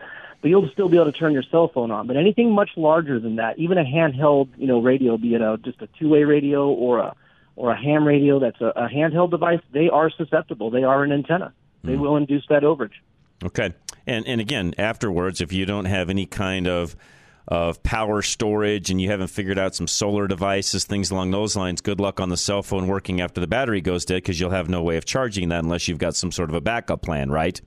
C: But you'll still be able to turn your cell phone on. But anything much larger than that, even a handheld, you know, radio, be it a just a two-way radio or a or a ham radio that's a, a handheld device, they are susceptible. They are an antenna. They hmm. will induce that overage.
B: Okay. And and again, afterwards, if you don't have any kind of of power storage and you haven't figured out some solar devices, things along those lines, good luck on the cell phone working after the battery goes dead because you'll have no way of charging that unless you've got some sort of a backup plan, right?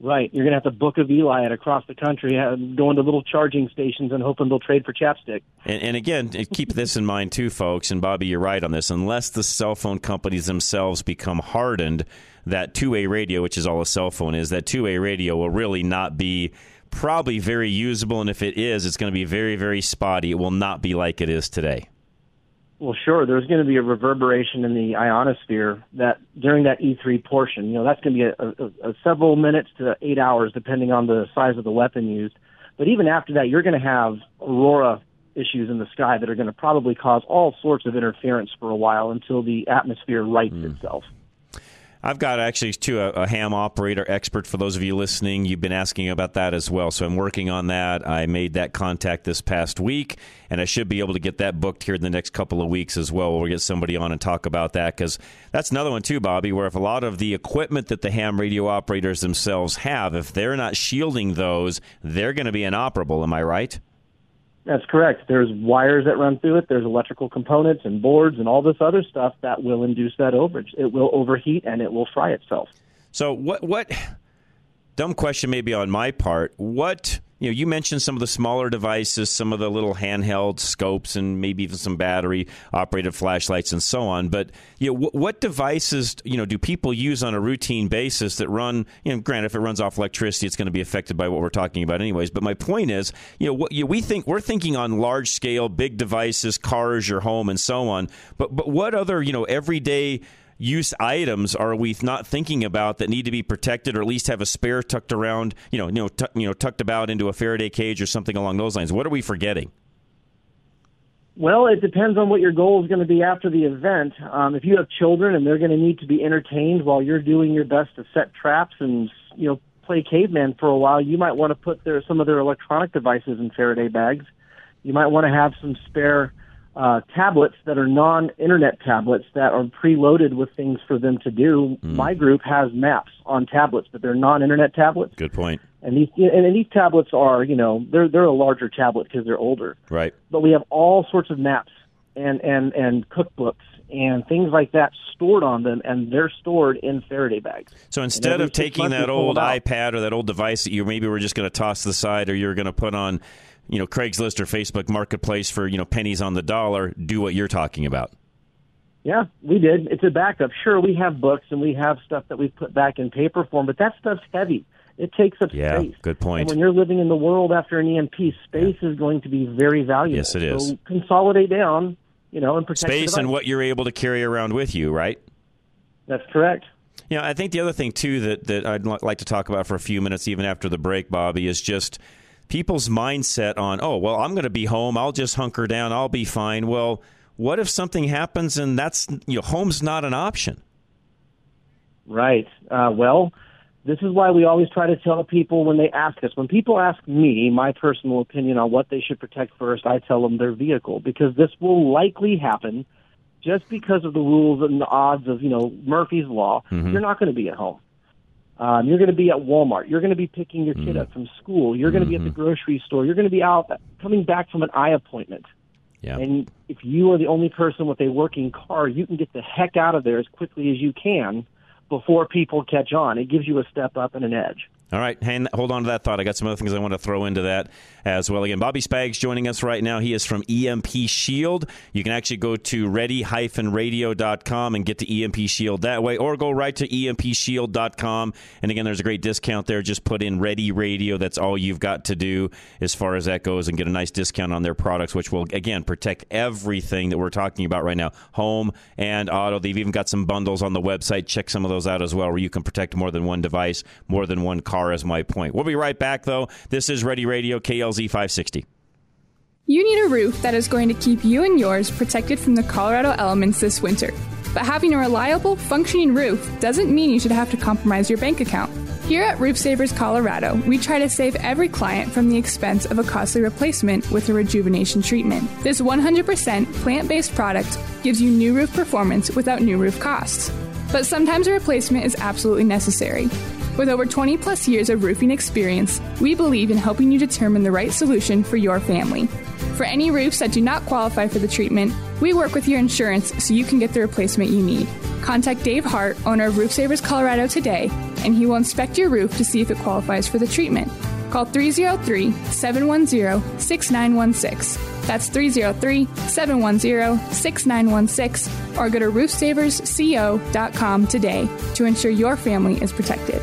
C: Right. You're going to have to book a V-Line across the country, uh, going to little charging stations and hoping they'll trade for chapstick.
B: And, and again, keep this in mind too, folks. And Bobby, you're right on this. Unless the cell phone companies themselves become hardened, that two-way radio, which is all a cell phone is, that two-way radio will really not be probably very usable. And if it is, it's going to be very, very spotty. It will not be like it is today.
C: Well, sure. There's going to be a reverberation in the ionosphere that during that E3 portion, you know, that's going to be a, a, a several minutes to eight hours, depending on the size of the weapon used. But even after that, you're going to have aurora issues in the sky that are going to probably cause all sorts of interference for a while until the atmosphere rights hmm. itself.
B: I've got actually too a, a ham operator expert for those of you listening. You've been asking about that as well, so I'm working on that. I made that contact this past week, and I should be able to get that booked here in the next couple of weeks as well. We'll get somebody on and talk about that because that's another one too, Bobby. Where if a lot of the equipment that the ham radio operators themselves have, if they're not shielding those, they're going to be inoperable. Am I right?
C: That's correct. There's wires that run through it. There's electrical components and boards and all this other stuff that will induce that overage. It will overheat and it will fry itself.
B: So what what dumb question maybe on my part. What you know, you mentioned some of the smaller devices, some of the little handheld scopes, and maybe even some battery operated flashlights and so on. But you know, what, devices you know do people use on a routine basis that run? You know, granted, if it runs off electricity, it's going to be affected by what we're talking about, anyways. But my point is, you know, you know, we think we're thinking on large scale, big devices, cars, your home, and so on. But but what other you know everyday use items are we not thinking about that need to be protected or at least have a spare tucked around, you know, you know, tu- you know, tucked about into a Faraday cage or something along those lines? What are we forgetting?
C: Well, it depends on what your goal is going to be after the event. Um, if you have children and they're going to need to be entertained while you're doing your best to set traps and you know play caveman for a while, you might want to put their some of their electronic devices in Faraday bags. You might want to have some spare uh, tablets that are non-internet tablets that are preloaded with things for them to do.
B: Mm.
C: My group has maps on tablets, but they're non-internet tablets.
B: Good point.
C: And these and, and these tablets are, you know, they're they're a larger tablet because they're older.
B: Right.
C: But we have all sorts of maps and and and cookbooks and things like that stored on them, and they're stored in Faraday bags.
B: So instead of taking that old iPad or that old device that you maybe were just going to toss to the side or you're going to put on, you know, Craigslist or Facebook Marketplace for you know pennies on the dollar, do what you're talking about.
C: Yeah, we did. It's a backup. Sure, we have books and we have stuff that we put back in paper form, but that stuff's heavy. It takes up
B: Yeah,
C: space.
B: good point.
C: And when you're living in the world after an EMP, space is going to be very valuable.
B: Yes, it is.
C: So consolidate down, you know, and protect
B: Space and what you're able to carry around with you, right?
C: That's correct.
B: Yeah, I think the other thing too that that I'd like to talk about for a few minutes, even after the break, Bobby, is just people's mindset on, oh, well, I'm going to be home. I'll just hunker down. I'll be fine. Well, what if something happens and that's you know, home's not an option?
C: Right. Uh, well, this is why we always try to tell people when they ask us. When people ask me my personal opinion on what they should protect first, I tell them their vehicle because this will likely happen just because of the rules and the odds of you know Murphy's law. You're not going to be at home. Um, you're going to be at Walmart. You're going to be picking your kid up from school. You're going to be at the grocery store. You're going to be out coming back from an eye appointment.
B: Yeah.
C: And if you are the only person with a working car, you can get the heck out of there as quickly as you can before people catch on. It gives you a step up and an edge.
B: All right, hang, hold on to that thought. I got some other things I want to throw into that as well. Again, Bobby Spags joining us right now. He is from EMP Shield. You can actually go to ready-radio.com and get to EMP Shield that way, or go right to empshield.com. And again, there's a great discount there. Just put in Ready Radio. That's all you've got to do as far as that goes, and get a nice discount on their products, which will again protect everything that we're talking about right now, home and auto. They've even got some bundles on the website. Check some of those out as well, where you can protect more than one device, more than one car. Is my point. We'll be right back though. This is Ready Radio KLZ 560.
D: You need a roof that is going to keep you and yours protected from the Colorado elements this winter. But having a reliable, functioning roof doesn't mean you should have to compromise your bank account. Here at Roof Savers Colorado, we try to save every client from the expense of a costly replacement with a rejuvenation treatment. This 100% plant based product gives you new roof performance without new roof costs. But sometimes a replacement is absolutely necessary. With over 20 plus years of roofing experience, we believe in helping you determine the right solution for your family. For any roofs that do not qualify for the treatment, we work with your insurance so you can get the replacement you need. Contact Dave Hart, owner of Roof Savers Colorado today, and he will inspect your roof to see if it qualifies for the treatment. Call 303 710 6916. That's 303 710 6916, or go to roofsaversco.com today to ensure your family is protected.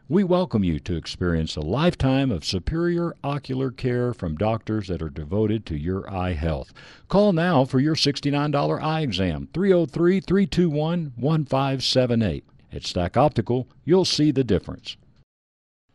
F: We welcome you to experience a lifetime of superior ocular care from doctors that are devoted to your eye health. Call now for your $69 eye exam, 303 321 1578. At Stack Optical, you'll see the difference.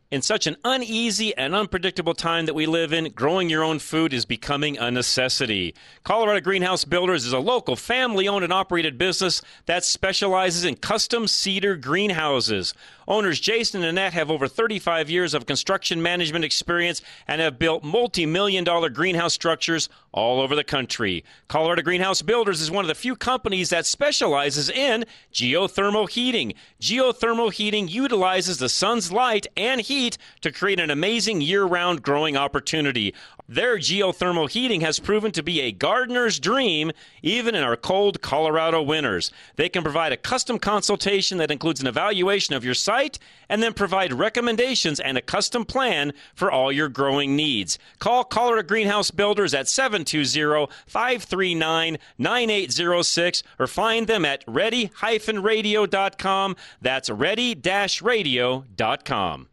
B: In such an uneasy and unpredictable time that we live in, growing your own food is becoming a necessity. Colorado Greenhouse Builders is a local family owned and operated business that specializes in custom cedar greenhouses. Owners Jason and Annette have over 35 years of construction management experience and have built multi million dollar greenhouse structures all over the country. Colorado Greenhouse Builders is one of the few companies that specializes in geothermal heating. Geothermal heating utilizes the sun's light and heat to create an amazing year round growing opportunity. Their geothermal heating has proven to be a gardener's dream, even in our cold Colorado winters. They can provide a custom consultation that includes an evaluation of your site and then provide recommendations and a custom plan for all your growing needs. Call Colorado Greenhouse Builders at 720 539 9806 or find them at ready-radio.com. That's ready-radio.com.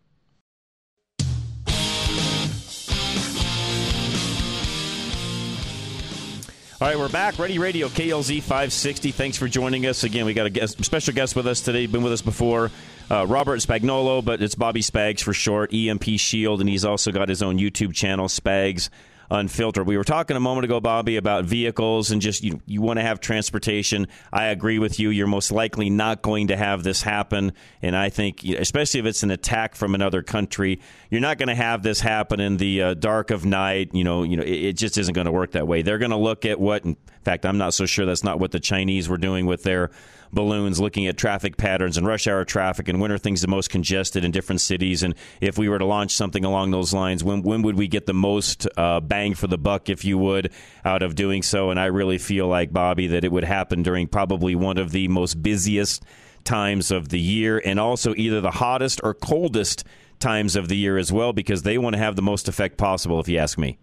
B: All right, we're back. Ready Radio KLZ 560. Thanks for joining us again. We got a guest, special guest with us today. Been with us before, uh, Robert Spagnolo, but it's Bobby Spags for short. EMP Shield, and he's also got his own YouTube channel, Spags Unfiltered. We were talking a moment ago, Bobby, about vehicles and just you, you want to have transportation. I agree with you. You're most likely not going to have this happen. And I think, especially if it's an attack from another country, you're not going to have this happen in the uh, dark of night. You know, you know, it, it just isn't going to work that way. They're going to look at what, in fact, I'm not so sure that's not what the Chinese were doing with their balloons looking at traffic patterns and rush hour traffic and when are things the most congested in different cities. And if we were to launch something along those lines, when, when would we get the most uh, bang for the buck, if you would, out of doing so? And I really feel like, Bobby, that it would happen during probably one of the most busiest times of the year and also either the hottest or coldest times of the year as well because they want to have the most effect possible, if you ask me.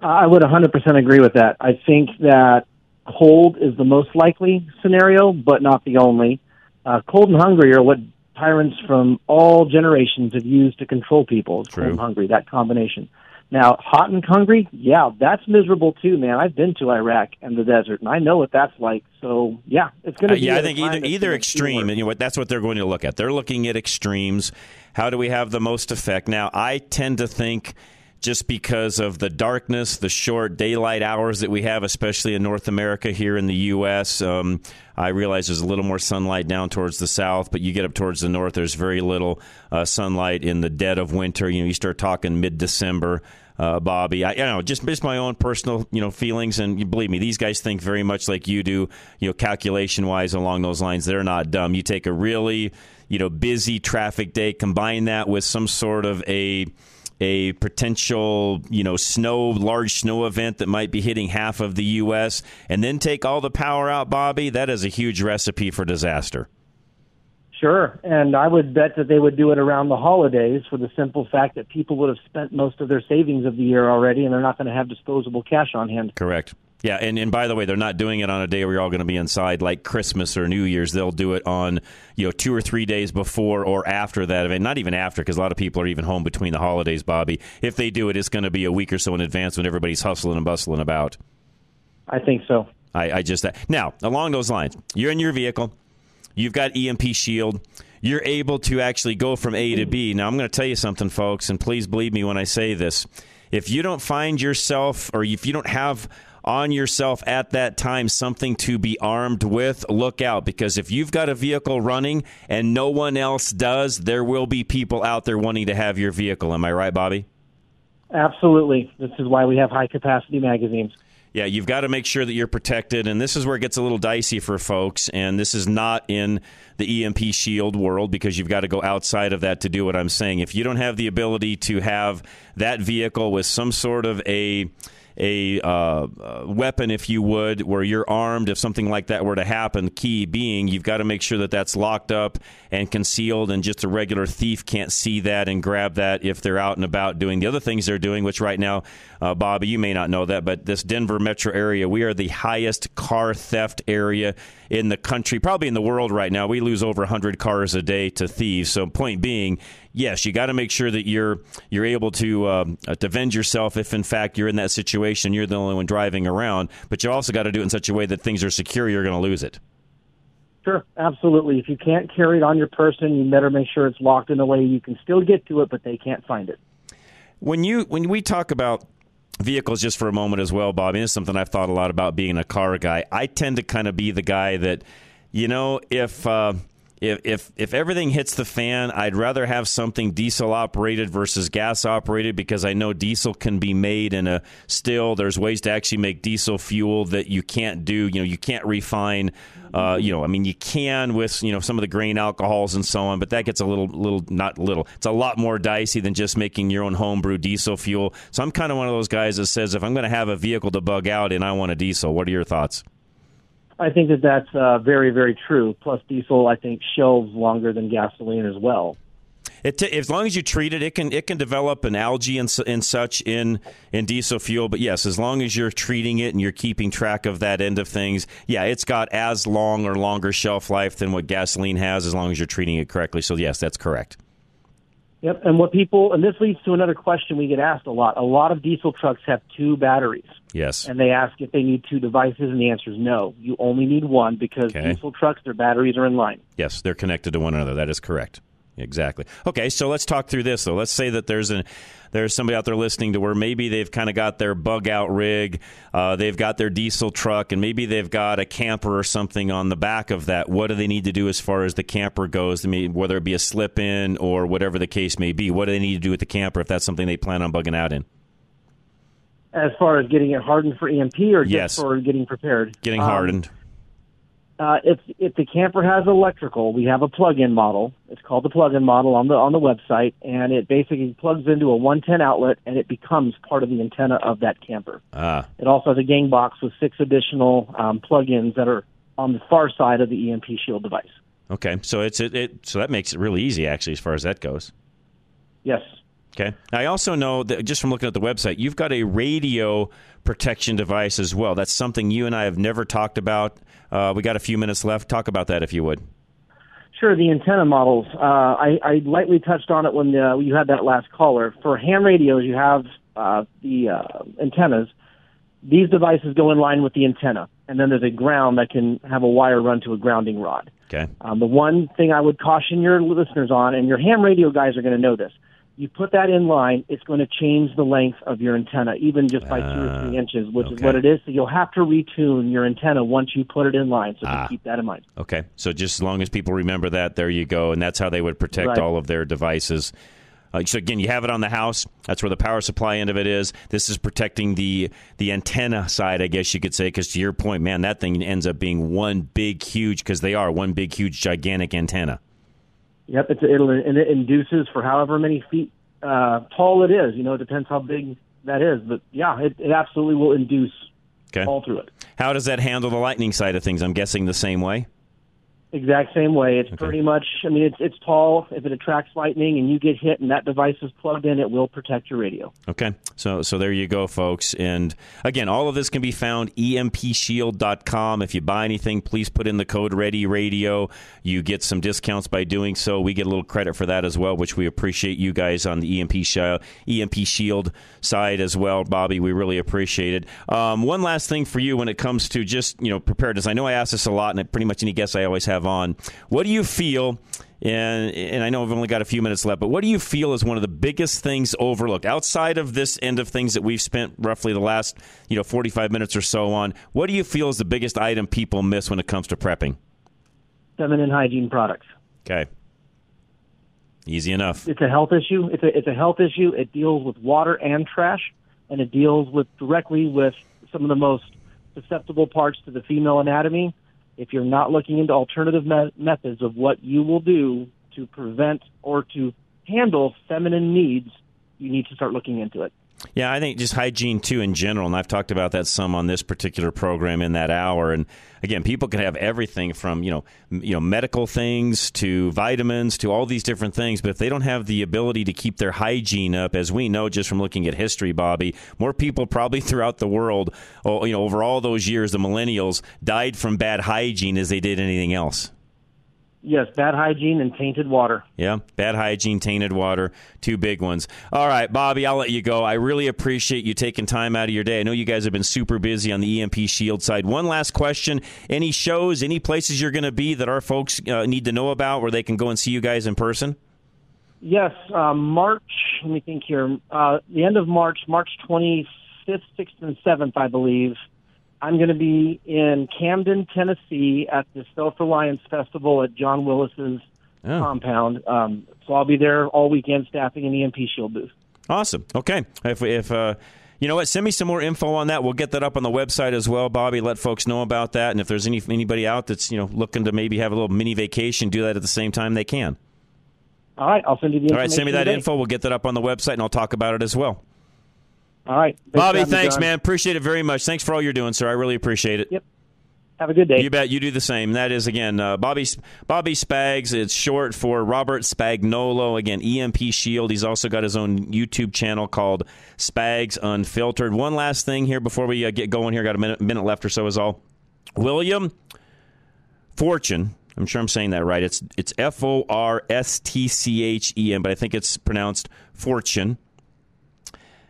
C: I would 100% agree with that. I think that cold is the most likely scenario, but not the only. Uh, cold and hungry are what tyrants from all generations have used to control people. True. Cold and hungry, that combination. Now, hot and hungry, yeah, that's miserable too, man. I've been to Iraq and the desert, and I know what that's like. So, yeah, it's going to
B: uh,
C: be.
B: yeah, I think either either extreme, and you know what? That's what they're going to look at. They're looking at extremes. How do we have the most effect? Now, I tend to think just because of the darkness, the short daylight hours that we have, especially in North America here in the U.S. Um, I realize there's a little more sunlight down towards the south, but you get up towards the north, there's very little uh, sunlight in the dead of winter. You know, you start talking mid December. Uh, Bobby. I, you know, just just my own personal, you know, feelings, and believe me, these guys think very much like you do. You know, calculation wise, along those lines, they're not dumb. You take a really, you know, busy traffic day, combine that with some sort of a a potential, you know, snow, large snow event that might be hitting half of the U.S., and then take all the power out, Bobby, that is a huge recipe for disaster.
C: Sure. And I would bet that they would do it around the holidays for the simple fact that people would have spent most of their savings of the year already and they're not going to have disposable cash on hand.
B: Correct. Yeah, and, and by the way, they're not doing it on a day where you're all going to be inside like Christmas or New Year's. They'll do it on you know two or three days before or after that event. Not even after, because a lot of people are even home between the holidays. Bobby, if they do it, it's going to be a week or so in advance when everybody's hustling and bustling about.
C: I think so.
B: I, I just uh, now along those lines, you're in your vehicle, you've got EMP shield. You're able to actually go from A to B. Now, I'm going to tell you something, folks, and please believe me when I say this. If you don't find yourself, or if you don't have on yourself at that time something to be armed with, look out because if you've got a vehicle running and no one else does, there will be people out there wanting to have your vehicle. Am I right, Bobby?
C: Absolutely. This is why we have high capacity magazines.
B: Yeah, you've got to make sure that you're protected, and this is where it gets a little dicey for folks. And this is not in the EMP shield world because you've got to go outside of that to do what I'm saying. If you don't have the ability to have that vehicle with some sort of a a uh, weapon, if you would, where you're armed if something like that were to happen. Key being you've got to make sure that that's locked up and concealed, and just a regular thief can't see that and grab that if they're out and about doing the other things they're doing. Which right now, uh, Bobby, you may not know that, but this Denver metro area, we are the highest car theft area in the country, probably in the world right now. We lose over 100 cars a day to thieves. So, point being, yes, you got to make sure that you're you're able to um, uh, defend yourself if, in fact, you're in that situation. You're the only one driving around, but you also got to do it in such a way that things are secure. You're going to lose it.
C: Sure, absolutely. If you can't carry it on your person, you better make sure it's locked in a way you can still get to it, but they can't find it.
B: When you when we talk about vehicles just for a moment as well, Bobby. This is something I've thought a lot about being a car guy. I tend to kind of be the guy that, you know, if uh, if if if everything hits the fan, I'd rather have something diesel operated versus gas operated because I know diesel can be made in a still. There's ways to actually make diesel fuel that you can't do. You know, you can't refine. Uh, you know, I mean, you can with you know some of the grain alcohols and so on, but that gets a little little not little. It's a lot more dicey than just making your own homebrew diesel fuel. So I'm kind of one of those guys that says if I'm going to have a vehicle to bug out and I want a diesel, what are your thoughts?
C: I think that that's uh, very, very true. Plus, diesel, I think, shelves longer than gasoline as well.
B: It t- as long as you treat it, it can it can develop an algae and, and such in in diesel fuel. But yes, as long as you're treating it and you're keeping track of that end of things, yeah, it's got as long or longer shelf life than what gasoline has, as long as you're treating it correctly. So yes, that's correct.
C: Yep, and what people and this leads to another question we get asked a lot. A lot of diesel trucks have two batteries.
B: Yes.
C: And they ask if they need two devices, and the answer is no. You only need one because
B: Okay.
C: diesel trucks, their batteries are in line.
B: Yes, they're connected to one another. That is correct. Exactly. Okay, so let's talk through this though. Let's say that there's an there's somebody out there listening to where maybe they've kind of got their bug out rig, uh, they've got their diesel truck, and maybe they've got a camper or something on the back of that. What do they need to do as far as the camper goes? I mean, whether it be a slip in or whatever the case may be, what do they need to do with the camper if that's something they plan on bugging out in?
C: As far as getting it hardened for EMP or just
B: Yes.
C: for getting prepared?
B: Getting
C: Um,
B: hardened.
C: Uh, if if the camper has electrical, we have a plug-in model. It's called the plug-in model on the on the website, and it basically plugs into a 110 outlet, and it becomes part of the antenna of that camper.
B: Ah,
C: It also has a gang box with six additional um, plug-ins that are on the far side of the EMP shield device.
B: okay. So it's it, it so that makes it really easy actually as far as that goes.
C: Yes.
B: Okay. I also know that just from looking at the website, you've got a radio protection device as well. That's something you and I have never talked about. Uh, we got a few minutes left. Talk about that if you would.
C: Sure, the antenna models. Uh, I, I lightly touched on it when uh, you had that last caller. For ham radios, you have uh, the uh, antennas. These devices go in line with the antenna, and then there's a ground that can have a wire run to a grounding rod.
B: Okay.
C: Um, the one thing I would caution your listeners on, and your ham radio guys are going to know this, you put that in line, it's going to change the length of your antenna, even just by two or three inches, which is what it is. So you'll have to retune your antenna once you put it in line. So just keep that in mind.
B: Okay. So just as long as people remember that, there you go. And that's how they would protect
C: Right.
B: all of their devices. Uh, so again, you have it on the house. That's where the power supply end of it is. This is protecting the the antenna side, I guess you could say. Because to your point, man, that thing ends up being one big, huge. Because they are one big, huge, gigantic antenna.
C: Yep, it's, it'll and it induces for however many feet uh, tall it is. You know, it depends how big that is, but yeah, it, it absolutely will induce
B: Okay.
C: all through it.
B: How does that handle the lightning side of things? I'm guessing the same way.
C: Exact same way. It's
B: Okay.
C: pretty much. I mean, it's it's tall. If it attracts lightning and you get hit and that device is plugged in, it will protect your radio.
B: Okay, so so there you go, folks. And again, all of this can be found empshield.com. If you buy anything, please put in the code Ready Radio. You get some discounts by doing so. We get a little credit for that as well, which we appreciate you guys on the EMP Shield, EMP Shield side as well, Bobby. We really appreciate it. Um, one last thing for you when it comes to just you know preparedness. I know I ask this a lot, and pretty much any guest I always have on. What do you feel? and and I know we've only got a few minutes left, but what do you feel is one of the biggest things overlooked outside of this end of things that we've spent roughly the last you know 45 minutes or so on? What do you feel is the biggest item people miss when it comes to prepping?
C: Feminine hygiene products.
B: Okay, easy enough.
C: It's a health issue. It's a it's a health issue. It deals with water and trash, and it deals with directly with some of the most susceptible parts to the female anatomy. If you're not looking into alternative me- methods of what you will do to prevent or to handle feminine needs, you need to start looking into it.
B: Yeah, I think just hygiene too in general, and I've talked about that some on this particular program in that hour. And again, people can have everything from you know m- you know medical things to vitamins to all these different things, but if they don't have the ability to keep their hygiene up, as we know just from looking at history, Bobby, more people <laughs> probably throughout the world, oh, you know, over all those years, the millennials died from bad hygiene as they did anything else.
C: Yes, bad hygiene and tainted water.
B: Yeah, bad hygiene, tainted water, two big ones. All right, Bobby, I'll let you go. I really appreciate you taking time out of your day. I know you guys have been super busy on the EMP Shield side. One last question: Any shows, any places you're going to be that our folks uh, need to know about, where they can go and see you guys in person?
C: Yes, um, March. Let me think here. Uh, the end of March, March 25th, 6th, and 7th, I believe. I'm going to be in Camden, Tennessee, at the Self Reliance Festival at John Willis's
B: Oh.
C: compound. Um, so I'll be there all weekend, staffing an EMP Shield booth.
B: Awesome. Okay. If, if uh, you know what, send me some more info on that. We'll get that up on the website as well, Bobby. Let folks know about that. And if there's any anybody out that's you know looking to maybe have a little mini vacation, do that at the same time they can.
C: All right, I'll send you the.
B: All right, send me that
C: today.
B: info. We'll get that up on the website, and I'll talk about it as well.
C: All right, Thanks
B: Bobby, thanks, man. Appreciate it very much. Thanks for all you're doing, sir. I really appreciate it.
C: Yep. Have a good day.
B: You bet. You do the same. That is again, uh, Bobby Bobby Spags. It's short for Robert Spagnolo. Again, EMP Shield. He's also got his own YouTube channel called Spags Unfiltered. One last thing here before we uh, get going. Here, got a minute, minute left or so. Is all. William Fortune. I'm sure I'm saying that right. It's it's F O R S T C H E N, but I think it's pronounced Fortune.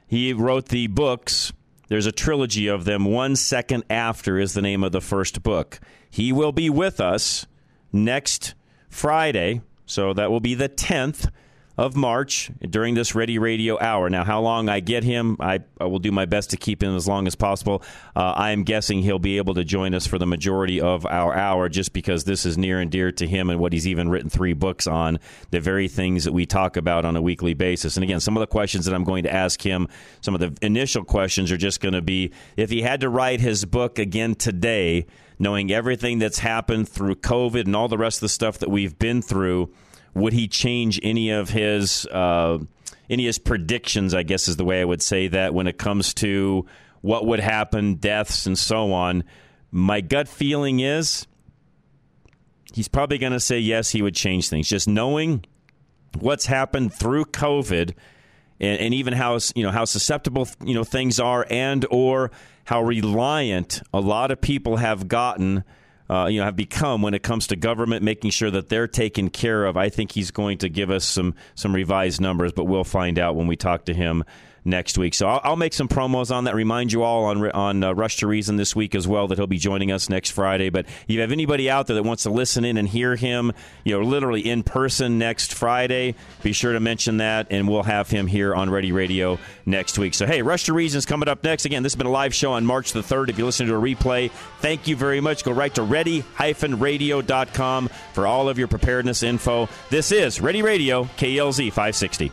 B: He wrote the books. There's a trilogy of them. One second after is the name of the first book. He will be with us next Friday, so that will be the 10th of March during this Ready Radio hour. Now, how long I get him, I, I will do my best to keep him as long as possible. Uh, I am guessing he'll be able to join us for the majority of our hour just because this is near and dear to him and what he's even written three books on, the very things that we talk about on a weekly basis. And again, some of the questions that I'm going to ask him, some of the initial questions are just going to be if he had to write his book again today, knowing everything that's happened through COVID and all the rest of the stuff that we've been through, would he change any of his uh, any of his predictions? I guess is the way I would say that when it comes to what would happen, deaths, and so on. My gut feeling is he's probably going to say yes. He would change things. Just knowing what's happened through COVID, and, and even how you know how susceptible you know things are, and or how reliant a lot of people have gotten uh, you know, have become when it comes to government, making sure that they're taken care of. I think he's going to give us some some revised numbers, but we'll find out when we talk to him next week. So I'll, I'll make some promos on that. Remind you all on on uh, Rush to Reason this week as well that he'll be joining us next Friday. But if you have anybody out there that wants to listen in and hear him, you know, literally in person next Friday, be sure to mention that, and we'll have him here on Ready Radio next week. So hey, Rush to Reason is coming up next. Again, this has been a live show on March the third. If you listen to a replay, thank you very much. Go right to ready-radio.com for all of your preparedness info. This is Ready Radio KLZ 560.